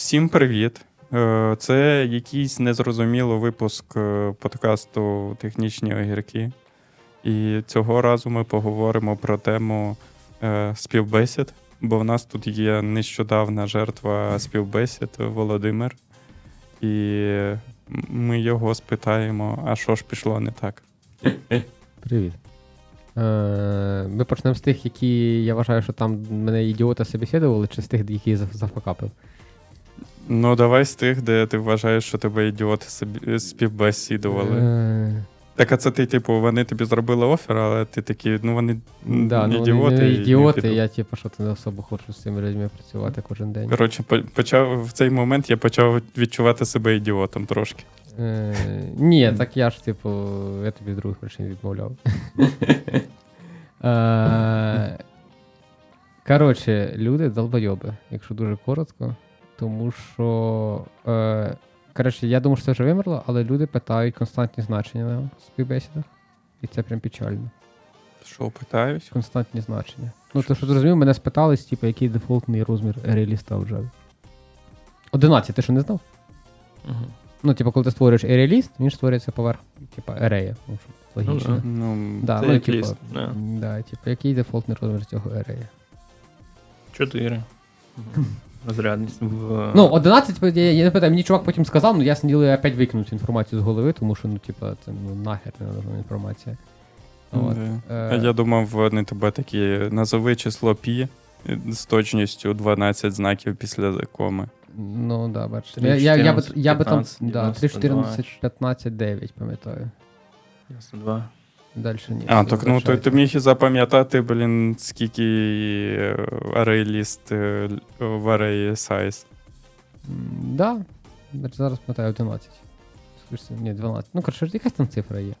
Всім привіт. Е, це якийсь незрозумілий випуск е, подкасту Технічні огірки. І цього разу ми поговоримо про тему е, співбесід, бо в нас тут є нещодавна жертва співбесід Володимир. І ми його спитаємо, а що ж пішло не так. Привіт. Ми почнемо з тих, які я вважаю, що там мене ідіота собеседували, чи з тих, які зафакапив. Ну, давай з тих, де ти вважаєш, що тебе ідіоти співбесідували. Е, Так, а це ти, типу, вони тобі зробили офер, але ти такий, ну вони Да, ну, ідіоти. вони і не не ідіоти, я типу, що ти не особо хочу з цими людьми працювати кожен день. Коротше, почав в цей момент я почав відчувати себе ідіотом трошки. Е, ні, так я ж, типу, я тобі з других причин відмовляв. Е, Коротше, люди долбойоби, якщо дуже коротко. Тому що. Е, коротше, я думаю, що це вже вимерло, але люди питають константні значення на співбесідах. І це прям печально. Що, питаюсь? Константні значення. Ну, то, що ти розумів, мене спитались, типу, який дефолтний розмір реаліста в Java. 11, ти що не знав? Мгм. Ну, типу, коли ти створюєш ереліст, він створюється поверх, типу, ерея. Ну, логічно. Ну, Ну, Да, Це ну, як типу, ліст, да. да, типу, який дефолтний розмір цього ерея? Чотири. розрядність. В... Ну, 11, я, я не питаю, мені чувак потім сказав, ну я сиділи опять викинути інформацію з голови, тому що ну, типа, це ну, нахер не нужна інформація. Ну, От. Е... Я думав, вони тебе такі назови число пі з точністю 12 знаків після коми. Ну, да, бачиш. 3, 14, я, я, я, би, я би там 3, 14, 15, 9, пам'ятаю. 92. Дальше ні. А, так ну ти, ти міг і запам'ятати, блін, скільки э, ArrayList э, в Array сайз? Так. Да. Зараз пам'ятаю 11. Ні, 12. Ну, коротше, якась там цифра є.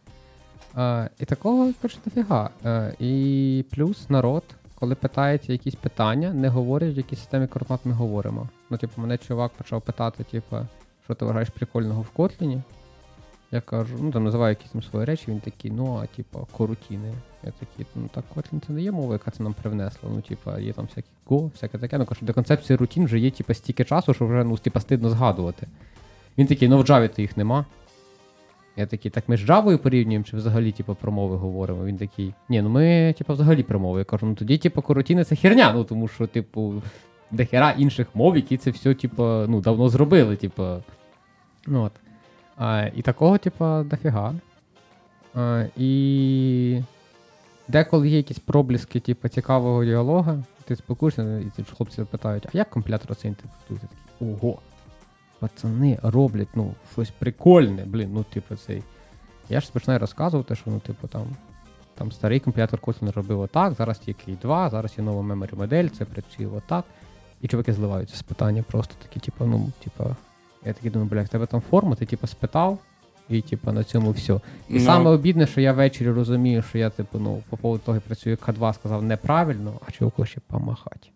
А, І такого коротше, дофіга. А, э, І плюс народ, коли питається якісь питання, не говорять, в якій системі координат ми говоримо. Ну, типу, мене чувак почав питати, типу, що ти вважаєш прикольного в Котліні. Я кажу, ну там називаю якісь там свої речі, він такий, ну, а типу, корутіни. Я такий, ну так Kotlin це не є мова, яка це нам привнесла. Ну, типа, є там всякі Go, всяке таке. Ну, кажу, до концепції рутін вже є, типа, стільки часу, що вже ну, типа, стидно згадувати. Він такий, ну в Java то їх нема. Я такий, так ми з Java порівнюємо, чи взагалі, типу, про мови говоримо. Він такий, ні, ну ми, типу, взагалі про мови. Я кажу, ну тоді, типу, коротіни це херня, ну тому що, типу, дохера інших мов, які це все, типу, ну, давно зробили, типу. Ну, от. А, і такого, типу, дофіга. А, і деколи є якісь пробліски, типу, цікавого діалога, ти спілкуєшся, і ці хлопці питають, а як компілятор інтерпретує? Ти такий, ого. Пацани роблять, ну, щось прикольне, блін, ну, типу, цей. Я ж починаю розказувати, що, ну, типу, там, там старий компілятор Kotlin робив отак, зараз K 2, зараз є нова memory модель, це працює отак. І чуваки зливаються з питання просто такі, типу, ну, типу, я такий думаю, бля, в тебе там форма, ти типу спитав, і типу на цьому все. І Ну. саме обідне, що я ввечері розумію, що я, типу, ну, по поводу того, як працює К2, сказав неправильно, а чуваку ще помахати.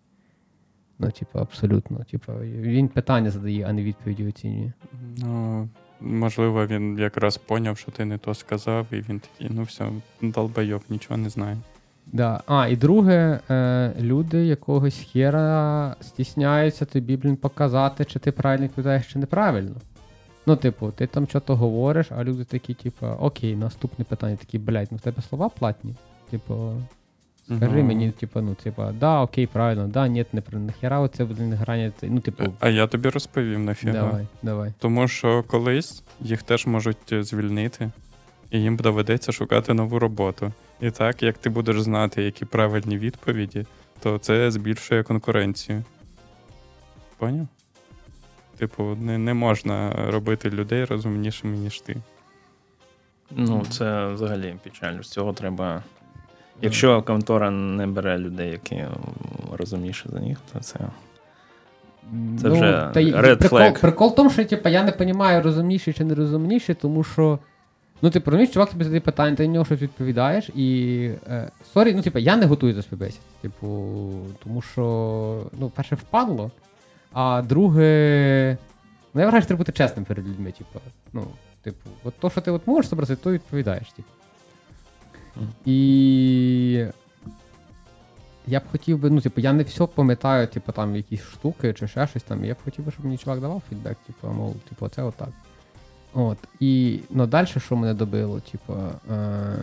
Ну, типу, абсолютно. Типу, він питання задає, а не відповіді оцінює. Ну, можливо, він якраз поняв, що ти не то сказав, і він такий, ну все, долбайок, нічого не знає. Да. А, і друге, е, люди якогось хера стісняються тобі, блін, показати, чи ти правильно відповідаєш, чи неправильно. Ну, типу, ти там щось говориш, а люди такі, типу, окей, наступне питання, такі, блядь, ну в тебе слова платні. Типу, скажи Ну. мені, типу, ну, типу, да, окей, правильно, да, ні, не. Нахера оце, блін, грання, ну, типу, А я тобі розповім нафіга. давай, давай. Тому що колись їх теж можуть е, звільнити, і їм доведеться шукати нову роботу. І так, як ти будеш знати, які правильні відповіді, то це збільшує конкуренцію. Поняв? Типу, не, не можна робити людей розумнішими, ніж ти. Ну, це взагалі печально. З цього треба. Якщо контора не бере людей, які розумніші за них, то це. Це вже та red прикол, flag. прикол в тому, що типу, я не розумію, розумніші чи не розумніші, тому що. Ну, ти розумієш, чувак тобі задає питання, ти на нього щось відповідаєш, і. Е, ну, типу, я не готую до співбесід. Типу, тому що, ну, перше, впадло, а друге. Ну, я вважаю, що треба бути чесним перед людьми, типу. Ну, типу, от то, що ти от можеш зобразити, то відповідаєш, типу. І. я б хотів би, ну, типу, я не все пам'ятаю, типу, там якісь штуки чи ще щось там. Я б хотів би, щоб мені чувак давав фідбек, типу, мов, типу, це отак. От. І ну, далі, що мене добило, типу, е,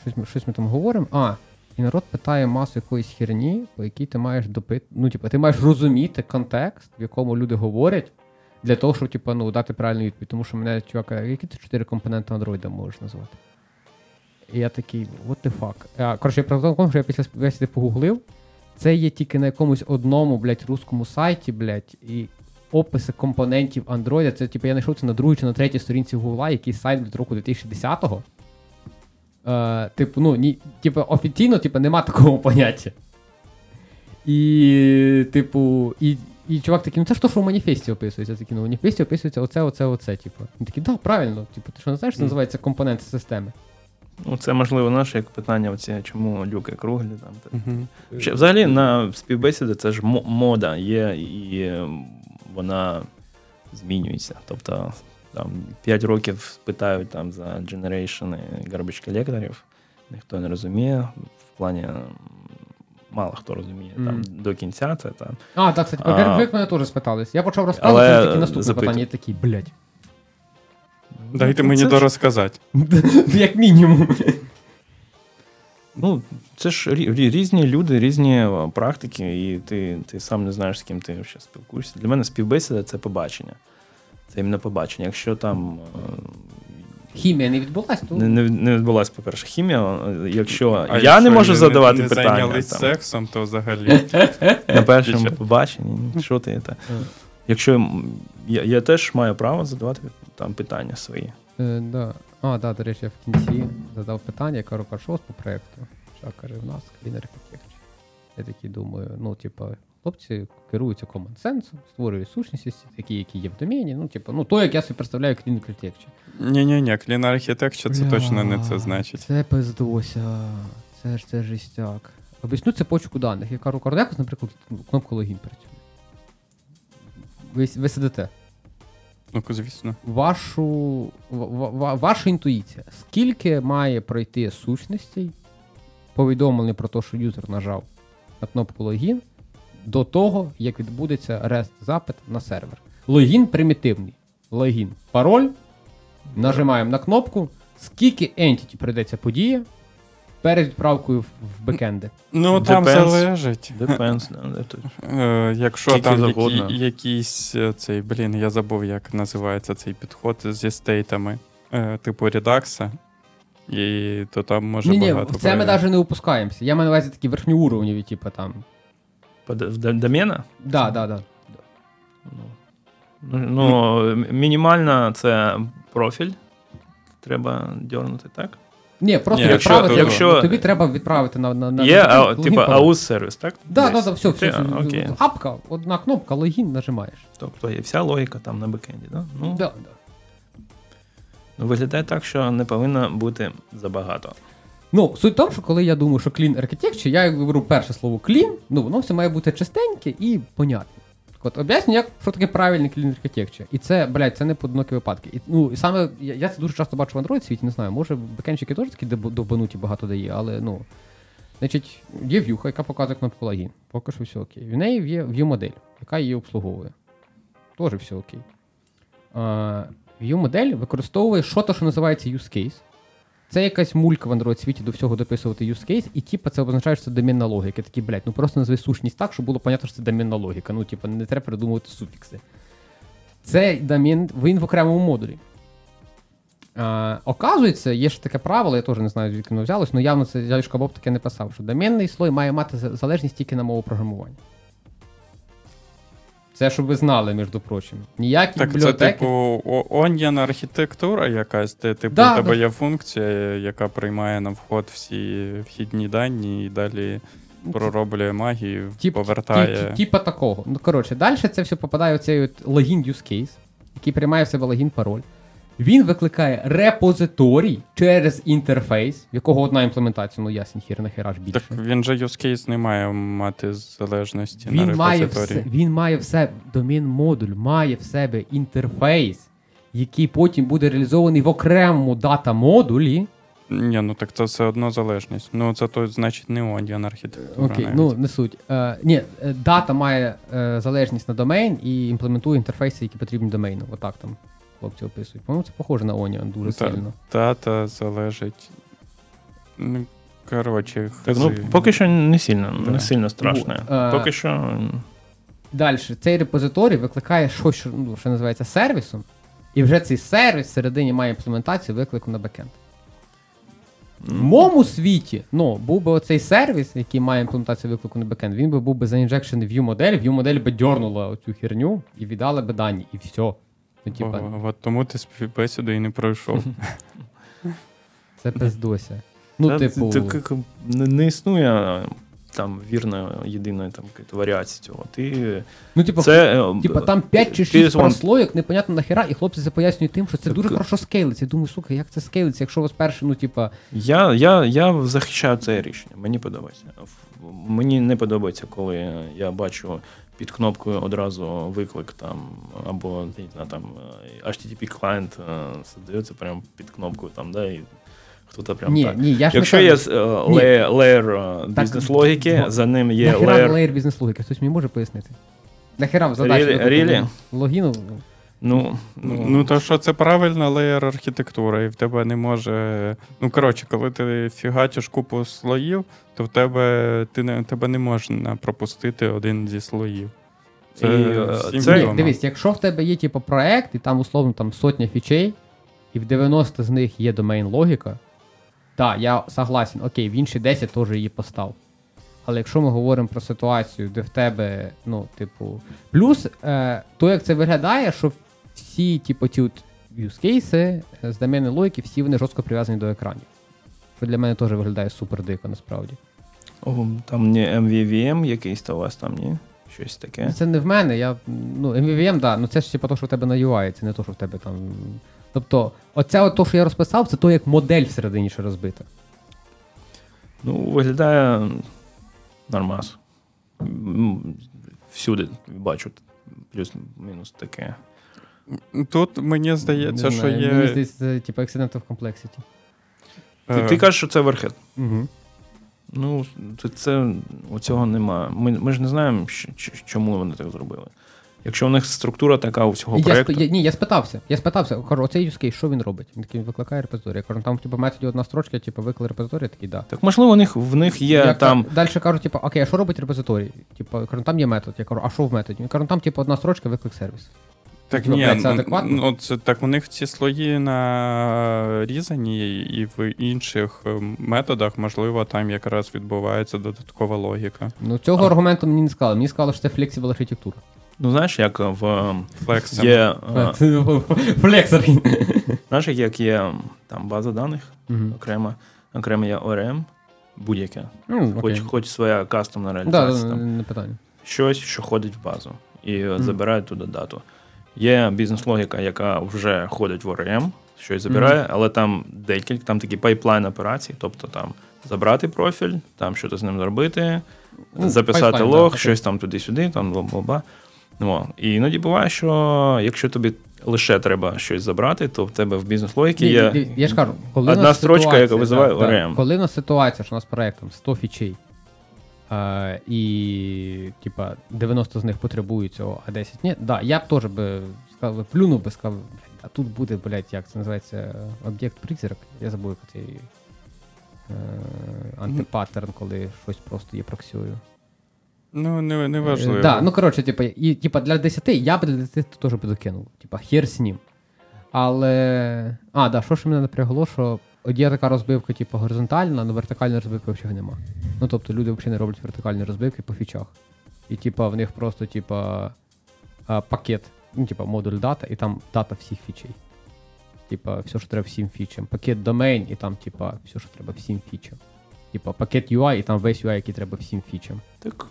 щось, ми- щось ми там говоримо. А, і народ питає масу якоїсь херні, по якій ти маєш допит... Ну, типу, ти маєш розуміти контекст, в якому люди говорять, для того, щоб типу, ну, дати правильну відповідь. Тому що мене чувак, які ти чотири компоненти Android можеш назвати? І я такий, what the fuck. А, коротше, я правда що я після співбесіди погуглив. Це є тільки на якомусь одному, блядь, русскому сайті, блядь, і описи компонентів Android. Це, типу, я знайшов це на другій чи на третій сторінці Гугла, який сайт від року 2010-го. Е, типу, ну, ні, типу, офіційно, типу, нема такого поняття. І, типу, і, і чувак такий, ну це ж то, що в маніфесті описується. Я такий, ну в маніфесті описується оце, оце, оце, типу. Він такий, да, правильно. Типу, ти що не знаєш, це називається компоненти системи. Ну, це можливо наше як питання, оці, чому люки круглі. Там. Ще, взагалі на співбесіди це ж мода є, і вона змінюється. Тобто там 5 років питають там за generation garbage collectorів, ніхто не розуміє. В плані мало хто розуміє там Мгм. до кінця. Це там. А, так, кстати, про А. Мене теж спитались. Я почав розказувати, Але такі наступне запитую. питання, я такий, блядь. Дайте Ну, мені дорозказати. Як мінімум. Ну, це ж рі- рі- різні люди, різні е, практики, і ти, ти сам не знаєш, з ким ти ще спілкуєшся. Для мене співбесіда це побачення. Це іменно побачення. Якщо там е, Хімія не відбулась, то. не, не, не відбулася, по-перше, хімія, е, якщо А я не якщо можу задавати не питання зайнялись там, сексом, то взагалі. на першому побаченні, ну, що ти це? Якщо я, я теж маю право задавати там питання свої. Е, да. А, да, до речі, я в кінці задав питання, я кажу, що по проєкту? Що каже, в нас клін архітектор. Я такий думаю, ну, типа, хлопці керуються common sense, створюють сущності, такі, які є в домені. Ну, типа, ну, то, як я собі представляю клін архітектор. Ні-ні-ні, Clean Architecture це точно не це значить. Це пиздося. Це ж це жестяк. Об'ясню цепочку даних. Я кажу, вас, наприклад, кнопка логін працює. Ви, ви сидите. Ну, звісно. Вашу, ва- ва- ваша інтуїція. Скільки має пройти сущностей, повідомлення про те, що юзер нажав на кнопку логін, до того, як відбудеться REST запит на сервер. Логін примітивний. Логін. Пароль. Нажимаємо на кнопку. Скільки entity прийдеться подія перед відправкою в, в бекенди. Ну, там Depends. залежить. Depends, де тут. Е, якщо Скільки там завгодно. які, якийсь е, цей, блін, я забув, як називається цей підход зі стейтами, е, типу редакса, і то там може Ні, ні, багато. в це ми навіть не опускаємося. Я маю на увазі такі верхньоуровневі, типу там. В домена? Да, да, да. Ну, ну, мінімальна це профіль. Треба дьорнути, так? Ні, просто Ні, якщо- відправити. якщо- Тобі треба відправити на. на, на, Є, а, типу аус-сервіс, так? Да, да, да, все, все, Ти- все. Окей. Апка, одна кнопка, логін нажимаєш. Тобто є вся логіка там на бекенді, да? Ну, Да, да. ну, виглядає так, що не повинно бути забагато. Ну, суть в тому, що коли я думаю, що clean architecture, я говорю перше слово clean, ну воно все має бути чистеньке і понятне. От об'ясню, як що таке правильний clean architecture. І це, блядь, це не поодинокі випадки. І, ну, і саме я, я це дуже часто бачу в Android світі, не знаю, може бекенчики теж такі довбануті багато дає, але ну. Значить, є в'юха, яка показує кнопку логін. Поки що все окей. В неї є view-модель, яка її обслуговує. Теж все окей. View-модель використовує що то, що називається use case. Це якась мулька в Android світі до всього дописувати use case, і типа це означає, що це домінна логіка. Такі, блядь, ну просто назви сущність так, щоб було понятно, що це домінна логіка. Ну, типа, не треба придумувати суфікси. Цей домін, він в окремому модулі. А, оказується, є ж таке правило, я теж не знаю, звідки воно взялось, але явно це Боб таке не писав, що домінний слой має мати залежність тільки на мову програмування. Це щоб ви знали, між прочим. Ніякі Так, це типу о- onion архітектура якась, де типу Да, у тебе да. є функція, яка приймає на вход всі вхідні дані і далі пророблює магію, тіп, повертає. Типа такого. Ну, коротше, далі це все попадає в цей логін use case, який приймає в себе логін пароль. Він викликає репозиторій через інтерфейс, в якого одна імплементація, ну ясен хір нахера ж більше. Так він же use case не має мати залежності він, на має все, він має в себе, домін модуль має в себе інтерфейс, який потім буде реалізований в окремому дата модулі, Ні, ну так це все одно залежність. Ну, це то, значить, не Onion архітектура. Окей, навіть. ну не суть. Е, ні, е, дата має е, залежність на домен і імплементує інтерфейси, які потрібні домейну. Отак там хлопці описують. По-моєму, це похоже на Onion дуже Та- сильно. Дата залежить. Ну, коротше, Так, ну, поки що не сильно, Да. не сильно страшно. Вот, е, Поки що. Далі, цей репозиторій викликає щось, що, ну, що називається сервісом, і вже цей сервіс всередині має імплементацію виклику на бекенд. В моєму світі, ну, був би оцей сервіс, який має імплементацію виклику на бекенд, він би був би заінжекшений в view модель, view модель би дьорнула оцю херню і віддала би дані, і все. Ну, типа, О, от тому ти співбесіду і не пройшов. це пиздося. Ну, Та, типу, так, не, не існує там вірної єдиної там варіації цього. Ти ну, типу, це е, Типа там 5 чи ти 6 вон- непонятно нахера, і хлопці це пояснюють тим, що це Так, дуже хорошо скейлиться. Я думаю, сука, як це скейлиться, якщо у вас перше, ну, типа, Я, я, я захищаю це рішення. Мені подобається. Мені не подобається, коли я бачу під кнопкою одразу виклик там або там е, HTTP client здається прямо під кнопкою там, да, і хто-то прям ні, так. ні, я ж Якщо не є е, layer, layer е, бізнес-логіки, за ним є layer. layer бізнес-логіки, хтось мені може пояснити? Нахера задачу. Really? логіну? Ну, Ну, ну то що це правильна layer архітектура, і в тебе не може. Ну, коротше, коли ти фігачиш купу слоїв, то в тебе ти не тебе не можна пропустити один зі слоїв. Це, І, е, це- Ні, дивись, якщо в тебе є типу, проект, і там условно там сотня фічей, і в 90 з них є домейн логіка, так, я согласен, окей, в інші 10 теж її постав. Але якщо ми говоримо про ситуацію, де в тебе, ну, типу, плюс, е, то як це виглядає, що всі, типу, ті е, з доменної логіки, всі вони жорстко прив'язані до екранів. Що для мене теж виглядає супер дико, насправді. о, там не MVVM якийсь то у вас там, ні? Щось Ну, таке. Це не в мене. Я, ну, MVVM, да, ну це ж типу то, що в тебе на UI, це не то, що в тебе там. Тобто, оце от то, що я розписав, це то, як модель всередині ще розбита. Ну, виглядає нормас. Всюди бачу плюс-мінус таке. Тут мені здається, Не що є. Мені здається, це типу accident of complexity. Ти, е, ти кажеш, що це верхет. Угу. Ну, це, це у цього немає. Ми, ми ж не знаємо, чому вони так зробили. Якщо у них структура така у всього Я, проєкту. сп... я, ні, я спитався. Я спитався, кажу, оцей use case, що він робить? Він такий викликає репозиторій. Я кажу, там типу, методі одна строчка, типу, виклик репозиторій, такий, да. Так можливо, у них в них є я там. Далі кажу, типу, окей, а що робить репозиторій? Типу, я кажу, там є метод. Я кажу, а що в методі? Він кажу, там, типу, одна строчка, виклик сервіс. Так Ну, ні, це ну, адекватно? ну, це, так у них ці слої нарізані, і в інших е, методах, можливо, там якраз відбувається додаткова логіка. Ну, цього А. аргументу мені не сказали. Мені сказали, що це flexible архітектура. Ну, знаєш, як в ем, є. е, Знаєш, як є там база даних, Мгм. окремо, окремо є ORM, будь-яке. Ну, Хоч, хоч своя кастомна реалізація. да, там. не питання. щось, що ходить в базу, і забирає туди дату. Є бізнес-логіка, яка вже ходить в ORM, щось забирає, але там декілька, там такий пайплайн операцій, тобто там забрати профіль, там щось з ним зробити, Ну, записати пайплайн, лог, щось там туди-сюди, там бла-бла-бла. Ну, і іноді буває, що якщо тобі лише треба щось забрати, то в тебе в бізнес-логіці є. Я ж кажу, коли одна строчка, яка визиває да, да, Коли у нас ситуація, що у нас проектом 100 фічей, е, і типа 90 з них потребують цього, а 10 ні. Да, я б теж би сказав, плюнув би, сказав, а тут буде, блядь, як це називається, об'єкт призрак. Я забув, цей е, антипаттерн, коли щось просто є проксією. Ну, не, не важливо. Да, ну коротше, типу, і, типу, для 10 я б для 10 теж би докинув. Типа, хер з ним. Але. А, да, що ж мене напрягло, що от є така розбивка, типу, горизонтальна, але вертикальної розбивки взагалі нема. Ну тобто люди взагалі не роблять вертикальні розбивки по фічах. І типа в них просто, типа, а, пакет, ну, типа, модуль data, і там data всіх фічей. Типа, все, що треба всім фічам. Пакет домен, і там, типа, все, що треба всім фічам. Типа, пакет UI, і там весь UI, який треба всім фічам. Так,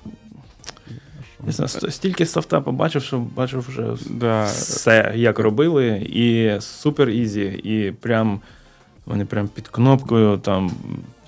не знаю, стільки софта побачив, що бачив вже Да. все, як робили, і супер easy, і прям вони прям під кнопкою там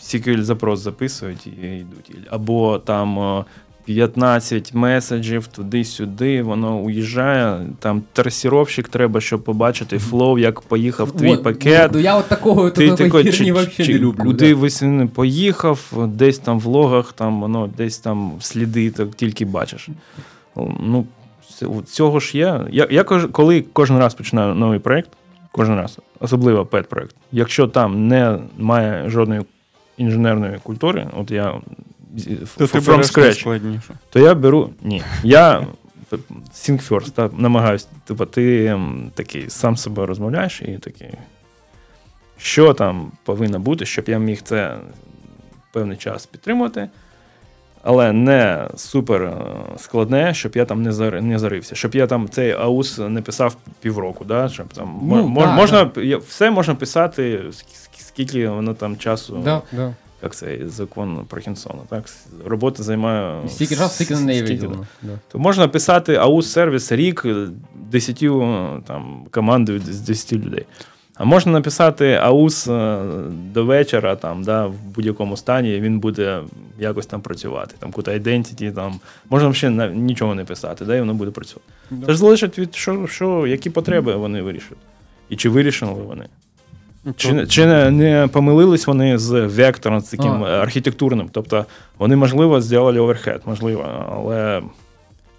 SQL запрос записують і йдуть. Або там 15 меседжів туди-сюди, воно уїжджає. Там трасіровщик треба, щоб побачити flow, як поїхав твій От, пакет. Ну, я от такого Ти херні чи, чи, не люблю. куди да. поїхав, десь там в логах, там воно десь там сліди так тільки бачиш. Ну, цього ж є. Я, я кож- коли кожен раз починаю новий проєкт, кожен раз, особливо пет проєкт, якщо там немає жодної інженерної культури, от я То ти from scratch, то я беру. Ні. Я think first, та, намагаюсь. Типу, ти такий сам з собою розмовляєш і такий. Що там повинно бути, щоб я міг це певний час підтримувати, але не супер е, складне, щоб я там не, зар, не зарився, щоб я там цей аус не писав півроку, да? щоб там Ну, мо- да, можна, я- все можна писати, ск- скільки воно там часу Да, да. як цей закон Паркінсона. Так? Робота займає. Стільки часу, стільки на неї виділено. Да. То можна писати аус сервіс рік 10 там, командою з 10 людей. А можна написати аус е, до вечора, там, да, в будь-якому стані, і він буде якось там працювати. Там куди identity, там. Можна взагалі нічого не писати, да, і воно буде працювати. Це ж залежить від що, що, які потреби вони вирішують. І чи вирішили вони. Чи, не- чи не, не помилились вони з вектором, з таким А. архітектурним? Тобто вони, можливо, зробили overhead, можливо, але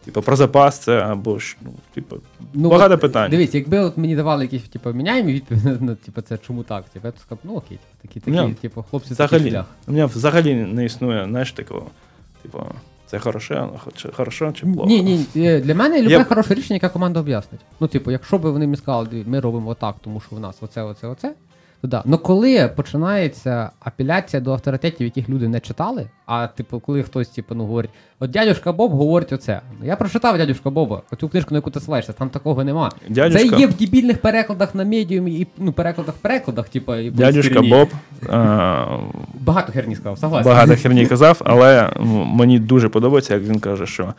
типу, про запас це або ж, ну, типу, Ну, багато от, питань. Дивіться, якби от мені давали якісь, типу, міняємо відповідь на, типу, це чому так? Типу, я б сказав, ну окей, типу, такі, такі, Ні. типу, хлопці, такий взагалі, шлях. у мене взагалі не існує, знаєш, такого, типу, це хороше, чи, хорошо чи плохо. Ні, ні, е, для мене любе Я- хороше рішення, яке команда об'яснить. Ну, типу, якщо б вони мені сказали, ми робимо отак, тому що в нас оце, оце, оце. То да. Ну коли починається апеляція до авторитетів, яких люди не читали, а типу, коли хтось типу, ну, говорить, от дядюшка Боб говорить оце. Я прочитав дядюшка Боба, оцю книжку, на яку ти ссилаєшся, там такого нема. Дядюшка, Це є в дебільних перекладах на медіумі і ну, перекладах перекладах, типу, і дядюшка. Боб а, Багато херні сказав, согласен. багато херні казав, але мені дуже подобається, як він каже, що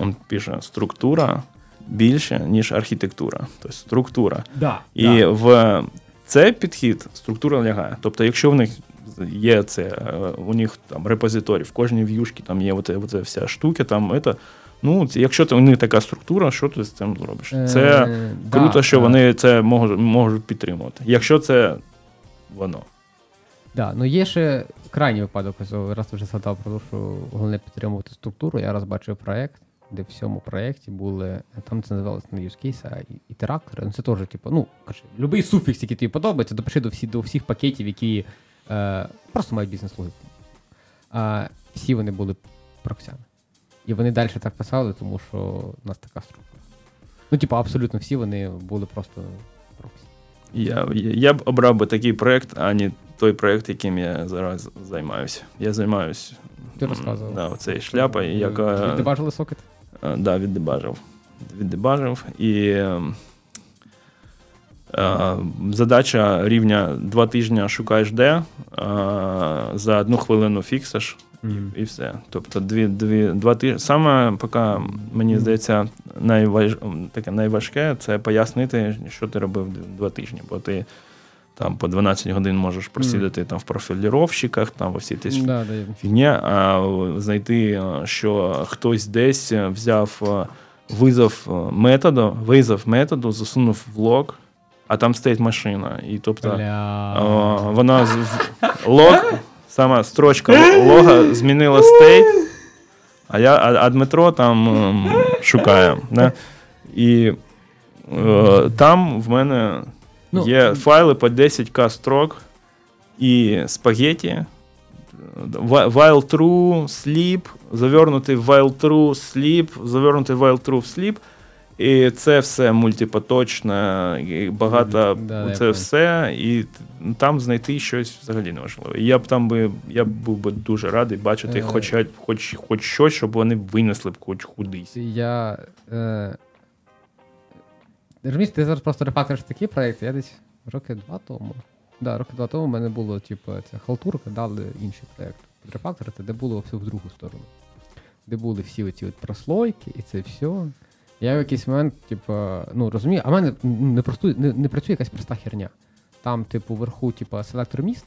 він пише структура більше, ніж архітектура. Тобто структура. Да, І да. в цей підхід структура лягає. Тобто, якщо в них є це, е, у них там репозиторій, в кожній в'юшці там є оце, оце вся штука, там це, ну, якщо там у них така структура, що ти з цим зробиш? Це Е, круто, да, що да. вони це можуть, можуть підтримувати. Якщо це воно. Да, ну є ще крайній випадок, раз вже згадав про те, що головне підтримувати структуру. Я раз бачив проект, де в цьому проєкті були, там це називалося не use case, а і- ітератори. Ну це теж, типу, ну, кажи, любий суфікс, який тобі подобається, допиши до, всі, до всіх пакетів, які е, просто мають бізнес-логіку. А, всі вони були проксями. І вони далі так писали, тому що у нас така структура. Ну, типу, абсолютно всі вони були просто проксі. Я, я б обрав би такий проект, а не той проект, яким я зараз займаюся. Я займаюся Ти розказував. Да, оцей шляпа, Ти бачили сокет? Е, Да, віддебажив. Віддебажив. І е, е, задача рівня два тижні шукаєш де, е, за одну хвилину фіксиш і все. Тобто дві, дві, два тижні. Саме поки, мені здається, найваж... таке найважке це пояснити, що ти робив два тижні. Бо ти там по 12 годин можеш просидіти там в профіліровщиках, там во всі ті Да, фігня, а знайти, е, що хтось десь взяв е, визов е, методу, визов методу, засунув в лог, а там стоїть машина. І тобто о, вона з- лог, сама строчка лога змінила стейт, а я, а, а Дмитро там ем, шукає. Да? І е, там в мене Ну, Є файли по 10к строк і спагеті. Whi- While true, sleep, завернутий while true, sleep, завернутий while true в sleep. І це все мультипоточне, і багато Да, це все, і там знайти щось взагалі неможливо. І я б там би, я б був би дуже радий бачити Е. хоч, хоч, хоч щось, щоб вони винесли б хоч кудись. Я. Е... Розумієш, ти зараз просто рефакториш такі проекти. Я десь роки два тому. Да, роки два тому в мене було, типу, ця халтурка, дали інший проект. Рефакторити, де було все в другу сторону. Де були всі оці от прослойки і це все. Я в якийсь момент, типу, ну розумію, а в мене не, просту, не, не працює якась проста херня. Там, типу, вверху, типу, селектор міст.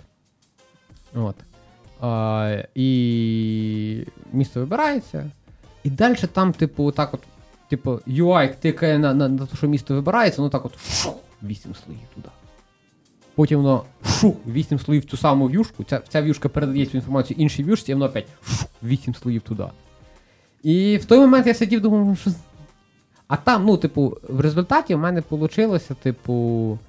От. А, і місто вибирається. І далі там, типу, так от, типу, UI тикає на, на, на те, що місто вибирається, воно так от фух, 8 слоїв туди. Потім воно шух, 8 слоїв в цю саму в'юшку, ця, ця в'юшка передає цю інформацію іншій в'юшці, і воно опять шух, 8 слоїв туди. І в той момент я сидів, думав, «Ну, що. А там, ну, типу, в результаті в мене вийшло, типу,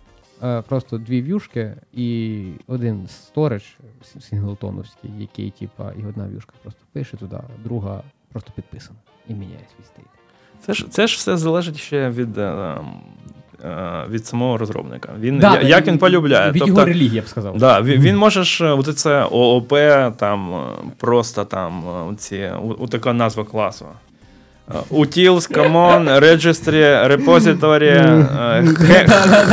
е, просто дві в'юшки і один сторож сінглтоновський, який, типа, і одна в'юшка просто пише туди, друга просто підписана і міняє свій стиль. Це ж, це ж все залежить ще від, е, е, від самого розробника. Він, Да, як він полюбляє. Від тобто, його релігії, я б сказав. Да, він, він може ж, от це ООП, там е, просто там е, ці, у- така назва класу. Е, Utils, Common, Registry, Repository, е,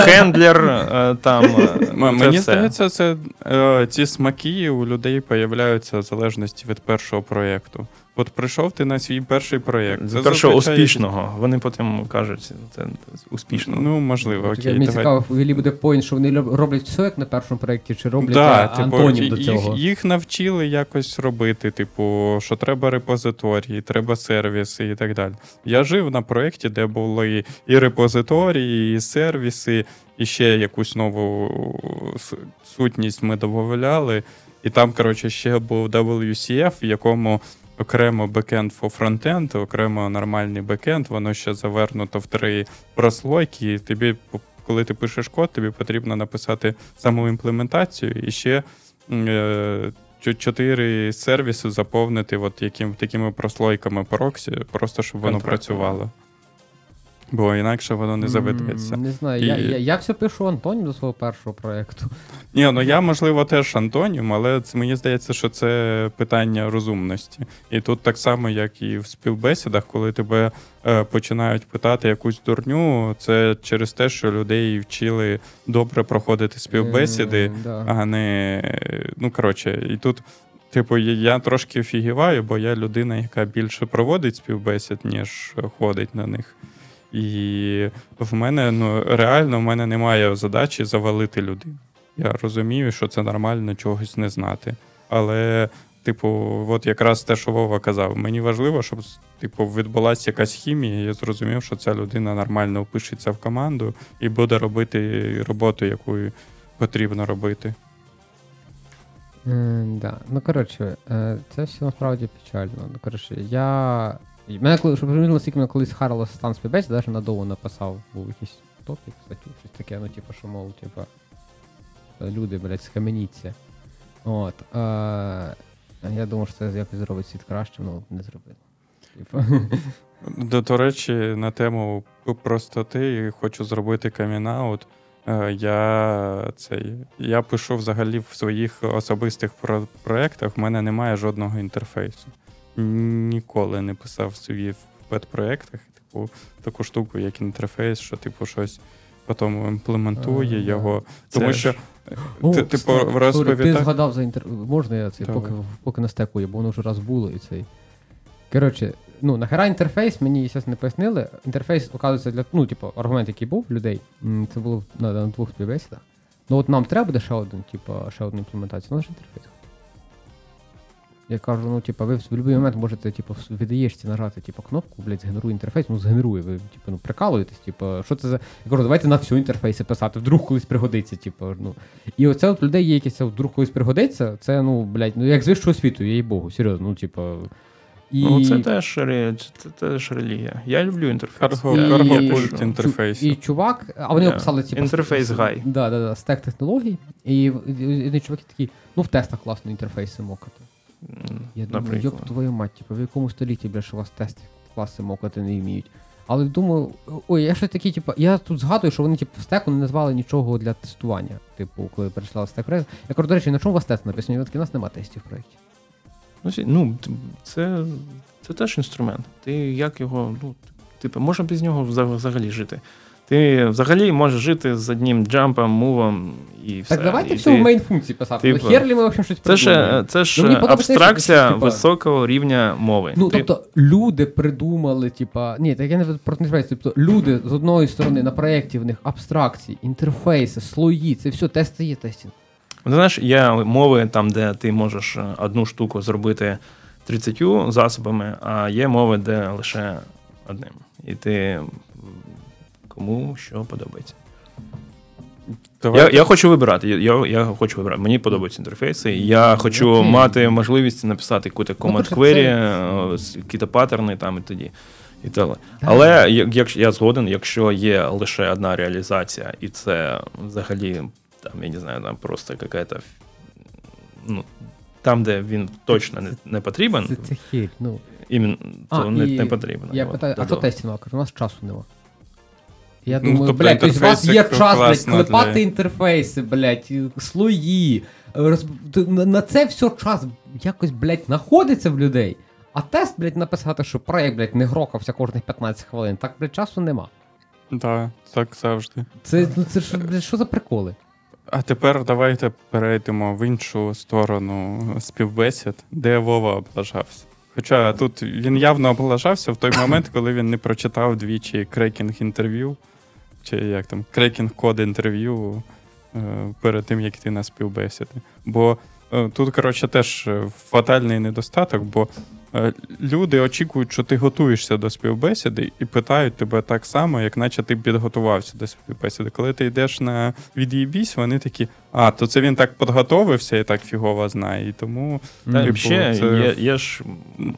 Handler, е, там. е, Мені здається, це е, ці смаки у людей появляються в залежності від першого проєкту. От прийшов ти на свій перший проєкт. Це першого зазвичай- успішного. Вони потім кажуть, це успішно. Ну, можливо, окей. Мені давай. цікаво, в Іллі буде поінт, що вони роблять все як на першому проєкті, чи роблять Да, а, типу, до цього. Їх, їх навчили якось робити, типу, що треба репозиторії, треба сервіси і так далі. Я жив на проєкті, де були і репозиторії, і сервіси, і ще якусь нову сутність ми додавали. І там, коротше, ще був WCF, в якому окремо backend for frontend, окремо нормальний бекенд, воно ще завернуто в три прослойки, і тобі, коли ти пишеш код, тобі потрібно написати саму імплементацію і ще е, чотири сервіси заповнити от яким, такими прослойками по проксі, просто щоб воно Контракт. працювало. Бо інакше воно не заведеться. Не знаю, І- я, я, я все пишу антонім до свого першого проєкту. Ні, ну я, можливо, теж Антонім, але це, мені здається, що це питання розумності. І тут так само, як і в співбесідах, коли тебе е, починають питати якусь дурню, це через те, що людей вчили добре проходити співбесіди, Е, да. а не. Ну, коротше, і тут. Типу, я, трошки офігіваю, бо я людина, яка більше проводить співбесід, ніж ходить на них. І в мене ну реально в мене немає задачі завалити людину. Я розумію, що це нормально чогось не знати. Але, типу, от якраз те, що Вова казав, мені важливо, щоб типу, відбулася якась хімія, я зрозумів, що ця людина нормально впишеться в команду і буде робити роботу, яку потрібно робити. Е, да. Ну, коротше, е, це все насправді печально. Ну, коротше, я. І Мене коли, щоб ви розуміли, скільки мене колись харило стан співбесід, навіть надовго написав був якийсь топік, статтю, щось таке, ну, типу, що, мов, типу, люди, блядь, схаменіться. От. Е, я думав, що це якось зробить світ краще, ну не зробило. Типу. До, до речі, на тему простоти хочу зробити coming out. Е, Я, цей, я пишу взагалі в своїх особистих про- проєктах, в мене немає жодного інтерфейсу. Ніколи не писав собі в своїх pet -проєктах типу, таку штуку, як інтерфейс, що типу щось потім імплементує А, його. Це Тому що О, ти, типу, sorry, Ти згадав за інтер... Можна я це, поки, поки не стекує, бо воно вже раз було і цей. Коротше, ну, нахера інтерфейс, мені зараз не пояснили. Інтерфейс, оказується, для. Ну, типу, аргумент, який був людей, це було на, на двох співбесідах. Ну от нам треба буде ще один, типу, ще одну імплементацію, ну ж інтерфейс. Я кажу, ну, типу, ви в будь-який момент можете, типу, в віддаєшці нажати, типу, кнопку, блядь, згенеруй інтерфейс, ну згенерує. Ви, типу, ну, прикалуєтесь, типу, що це за. Я кажу, давайте на всю інтерфейси писати, вдруг колись пригодиться, типу, ну. І оце от людей є якесь от вдруг колись пригодиться, це, ну, блядь, ну як з вищого світу, їй богу, серйозно, ну, типу. І... Ну, це теж, ре- це теж релігія. Я люблю інтерфейс. Карго- пишу. інтерфейсу. І чувак, а вони Да. описали типу, Інтерфейс гай. Да, да, да, стек технологій. І, і, і, і чуваки такі, ну в тестах класно інтерфейси мокати. Я думаю, йоп твою мать, типу, в якому столітті, що у вас тести класи мокати не вміють. Але думаю, ой, я щось такі, типу, я тут згадую, що вони, типу, в стеку не назвали нічого для тестування. Типу, коли перейшла стек проект. Я кажу, до речі, на чому у вас тест написаний? Вони такі, у нас немає тестів в проєкті. Ну, Ну, це, це теж інструмент. Ти як його, ну, типу, можна без нього взагалі жити. Ти взагалі можеш жити з одним джампом, мувом і все. Так давайте І все в main функції писати. типу, Ну, херлі ми взагалі щось Це ж, це ж Ну, абстракція що, типа, високого рівня мови. Ну, Ти- тобто, люди придумали, типа, ні, так я не про інтерфейс, тобто люди з одної сторони на проєкті в них абстракції, інтерфейси, слої, це все, тести є тестінг. Ну, Знаєш, є мови там, де ти можеш е, одну штуку зробити 30 засобами, а є мови, де лише одним. І ти кому що подобається. Я, я хочу вибирати. Я, я, хочу вибирати. Мені подобаються інтерфейси. Я хочу Окей. мати можливість написати якусь коротше, query, це- е, якісь паттерни там і тоді. І далі. Але як, я згоден, якщо є лише одна реалізація, і це взагалі, там, я не знаю, там просто якась, ну, там, де він точно не, не потрібен, Це, це хіль. Ну, іменно, А, то не, і не потрібно. я питаю, а що тестінг? У нас часу нема. Я Ну, думаю, тобто блядь, тобто у вас є час, блядь, клепати для- інтерфейси, блядь, слої. Роз... На, це все час якось, блядь, знаходиться в людей. А тест, блядь, написати, що проект, блядь, не грохався кожних 15 хвилин. Так, блядь, часу нема. Да, так завжди. Це, ну, це що, блядь, що за приколи? А тепер давайте перейдемо в іншу сторону співбесід, де Вова облажався. Хоча тут він явно облажався в той момент, коли він не прочитав двічі крекінг інтерв'ю, чи як там, крекінг код інтерв'ю е, перед тим, як йти на співбесіди. Бо е, тут, коротше, теж е, фатальний недостаток, бо е, люди очікують, що ти готуєшся до співбесіди і питають тебе так само, як наче ти підготувався до співбесіди. Коли ти йдеш на від'їбісь, вони такі, а, то це він так підготовився і так фігово знає. І тому Та, Типу, ще це є, є ж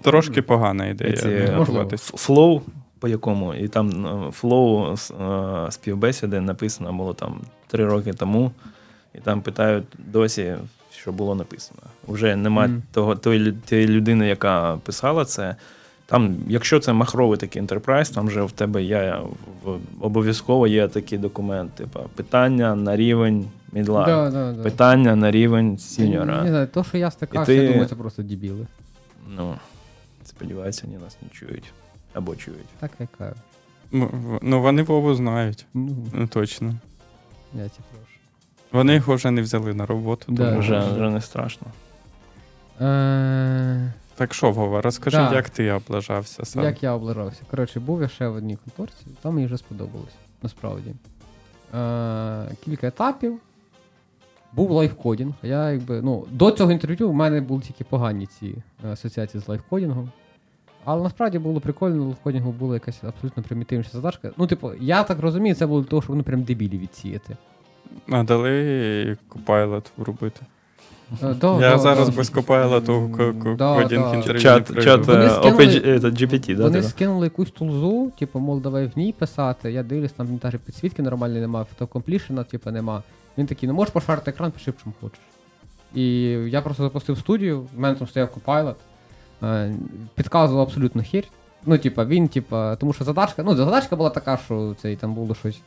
трошки погана ідея. Ці, не Можливо. flow, по якому, і там е, flow е, співбесіди написано було там три роки тому, і там питають досі, що було написано. Вже нема Мгм. того, тої, тієї людини, яка писала це. Там, якщо це махровий такий enterprise, там вже в тебе є обов'язково є такий документ, типу питання на рівень мідла, Да, да, да. питання на рівень Не сіньора. знаю, то, що я стикався, ти- я думаю, це просто дебіли. Ну, сподіваюся, вони нас не чують. Або чують. Так яка. Ну, в- Ну, вони Вову знають, Ну, ну, точно. я ті прошу. Вони його вже не взяли на роботу. Да. тому- Вже, вже не страшно. Е, Так що, Вова, розкажи, Да. як ти облажався сам. Як я облажався? Коротше, був я ще в одній конторці, там мені вже сподобалось, насправді. Е, кілька етапів. Був live coding. Я якби, ну, до цього інтерв'ю в мене були тільки погані ці е, асоціації з лайфкодінгом. Але насправді було прикольно, в лайфкодінгу була якась абсолютно примітивніша задачка. Ну, типу, я так розумію, це було для того, щоб вони прям дебілі відсіяти. А дали Copilot врубити. Е, да, Я да, зараз да. без Copilot coding інтерв'ю Чат, е, скинули- е, GPT, да? Вони скинули якусь тулзу, типу, мол, давай в ній писати. Я дивлюсь, там навіть підсвітки нормальної немає, автокомплішена, типу, нема. Він такий, ну можеш пошарити екран, пиши в чому хочеш. І я просто запустив студію, в мене там стояв Copilot, підказував абсолютно хір. Ну, типа, він, типа, тому що задачка, ну, задачка була така, що це і там було щось.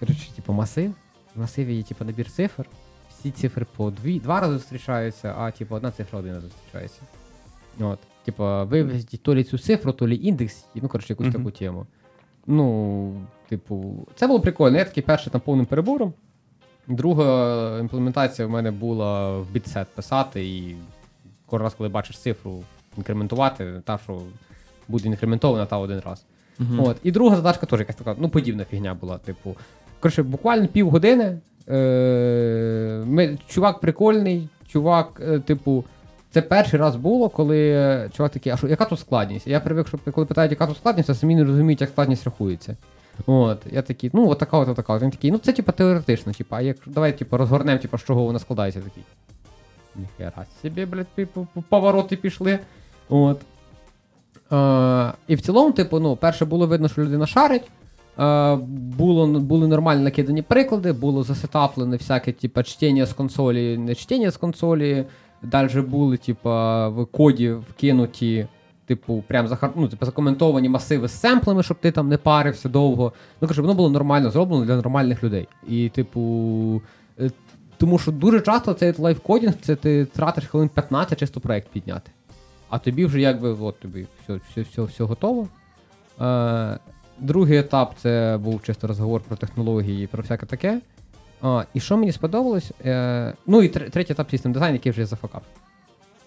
Коротше, типу, масив. В масиві є, типу, набір цифр. Всі цифри по дві, два рази зустрічаються, а типу одна цифра один раз зустрічається. От. Типа, вивезіть то лі цю цифру, то лі індекс, і, ну, коротше, якусь Мгм. таку тему. Ну, типу, це було прикольно. Я такий перший там повним перебором. Друга імплементація в мене була в бітсет писати і кожен раз, коли бачиш цифру, інкрементувати, та, що буде інкрементована та один раз. Мгм. От. І друга задачка теж якась така, ну, подібна фігня була. Типу, коротше, буквально півгодини. Е- ми, чувак прикольний, чувак, е, типу, це перший раз було, коли е, чувак такий, а що, яка тут складність? Я привик, що коли питають, яка тут складність, а самі не розуміють, як складність рахується. От, я такий, ну, от така, от така. От. Він такий, ну це типа теоретично, типа, а як давай, типу, розгорнемо, типа, з чого вона складається. Я такий. Ніхера собі, блядь, повороти пішли. От. Е, і в цілому, типу, ну, перше було видно, що людина шарить. Е, було, були нормально накидані приклади, було засетаплене всяке, типу, чтення з консолі, не чтення з консолі. Далі були, типу, в коді вкинуті, типу, прям захар... ну, типу, закоментовані масиви з семплами, щоб ти там не парився довго. Ну, кажу, воно було нормально зроблено для нормальних людей. І, типу, е, тому що дуже часто цей live coding, це ти тратиш хвилин 15 чисто проект підняти. А тобі вже якби от тобі все, все, все, все готово. Е, другий етап це був чисто розговор про технології і про всяке таке. А, і що мені сподобалось? Е, ну і тр- третій етап system design, який вже я зафакав.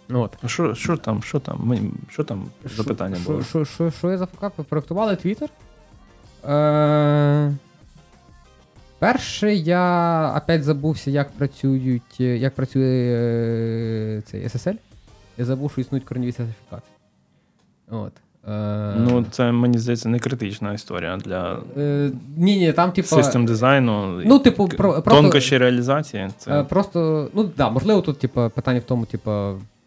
От. Що, що там, що там? Ми- Що там запитання Що- було? Що, що, що я зафакав? Проектували Twitter. Е, перше, я опять забувся, як працюють, як працює е, цей SSL. Я забув, що існують корневі сертифікати. От. Е, Ну, це мені здається не критична історія для е, ні, ні, там, типу. систем дизайну. Ну, типу, про, просто, Тонкощі реалізації. е, Це просто, ну да, можливо, тут, типу, питання в тому, типу.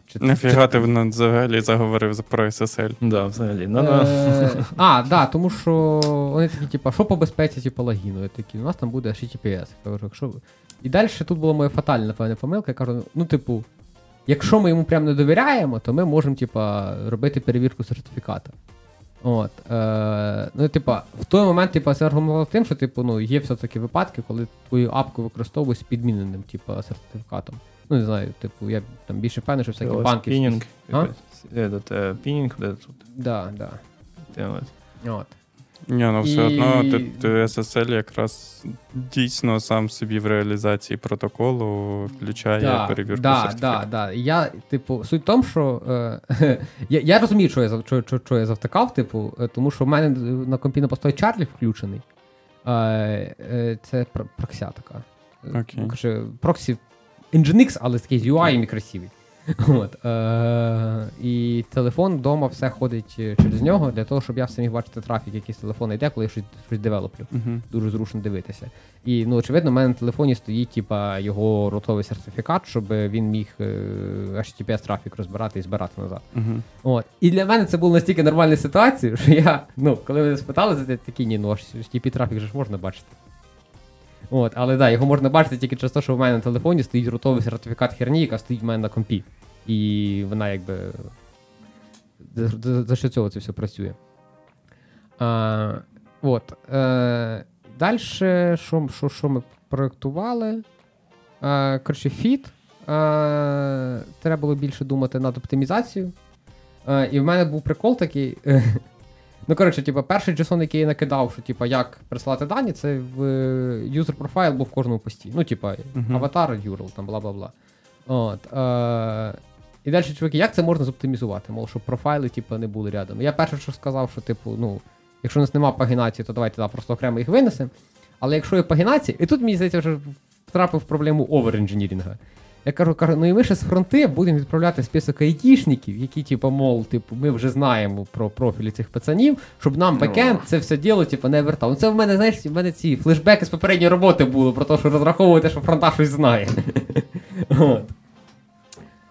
Чи, Нафіга ти в- взагалі заговорив за- про SSL? да, взагалі. Ну, Е, а, да, тому що вони такі, типу, що по безпеці, типу, лагіну? Я такий, у нас там буде HTTPS. Я кажу, якщо... І далі тут була моя фатальна, напевне, помилка. Я кажу, ну, типу, якщо ми йому прям не довіряємо, то ми можемо, типа, робити перевірку сертифіката. От. Е, ну, типа, в той момент, типа, це аргументувало тим, що, типу, ну, є все-таки випадки, коли твою апку використовують з підміненим, типа, сертифікатом. Ну, не знаю, типу, я там більше певний, що всякі ось банки. пінінг. Пінінг, де тут. Да, да. от. Ні, ну все І- одно ти, ти SSL якраз дійсно сам собі в реалізації протоколу включає перевірку да, сертифікатів. да, да. І Я, типу, суть в тому, що е, я, я розумію, що я, що, що, що я завтикав, типу, е, тому що в мене на компі на постої Чарлі включений. Е, е, це про- прокся така. Е, Окей. ну, проксі Nginx, але такий з UI і красивий. От, е, і телефон вдома все ходить е, через нього для того, щоб я все міг бачити трафік, який з телефону йде, коли я щось, щось девелоплю Угу. дуже зручно дивитися. І ну, очевидно, в мене на телефоні стоїть типа, його ротовий сертифікат, щоб він міг е, HTTPS трафік розбирати і збирати назад. Угу. От. І для мене це було настільки нормальна ситуація, що я, ну, коли мене спитали за це, такі, ні, ну HTTP трафік же ж можна бачити. От, але да, його можна бачити тільки через те, що в мене на телефоні стоїть ротовий сертифікат херні, яка стоїть в мене на компі. І вона якби. За, що цього це все працює. А, от. Е, Далі, що, що, що ми проєктували? Е, коротше, фіт. Е, треба було більше думати над оптимізацією. Е, і в мене був прикол такий. Ну, коротше, типу, перший JSON, який я накидав, що типу, як присилати дані, це в user profile був в кожному пості. Ну, типа, Мгм. avatar, URL, там бла бла бла. От. Е, і далі, чуваки, як це можна зоптимізувати? Мов, щоб профайли, типу, не були рядом. Я перше, що сказав, що, типу, ну, якщо у нас немає пагінації, то давайте да, просто окремо їх винесемо. Але якщо є пагінація, і тут мені здається, вже втрапив в проблему overengineering а. Я кажу, кажу, ну і ми ще з фронта будемо відправляти список айтішників, які, типу, мол, типу, ми вже знаємо про профілі цих пацанів, щоб нам бекенд це все діло, типу, не вертав. Ну це в мене, знаєш, в мене ці флешбеки з попередньої роботи були про те, що розраховуєте, що фронта щось знає. От.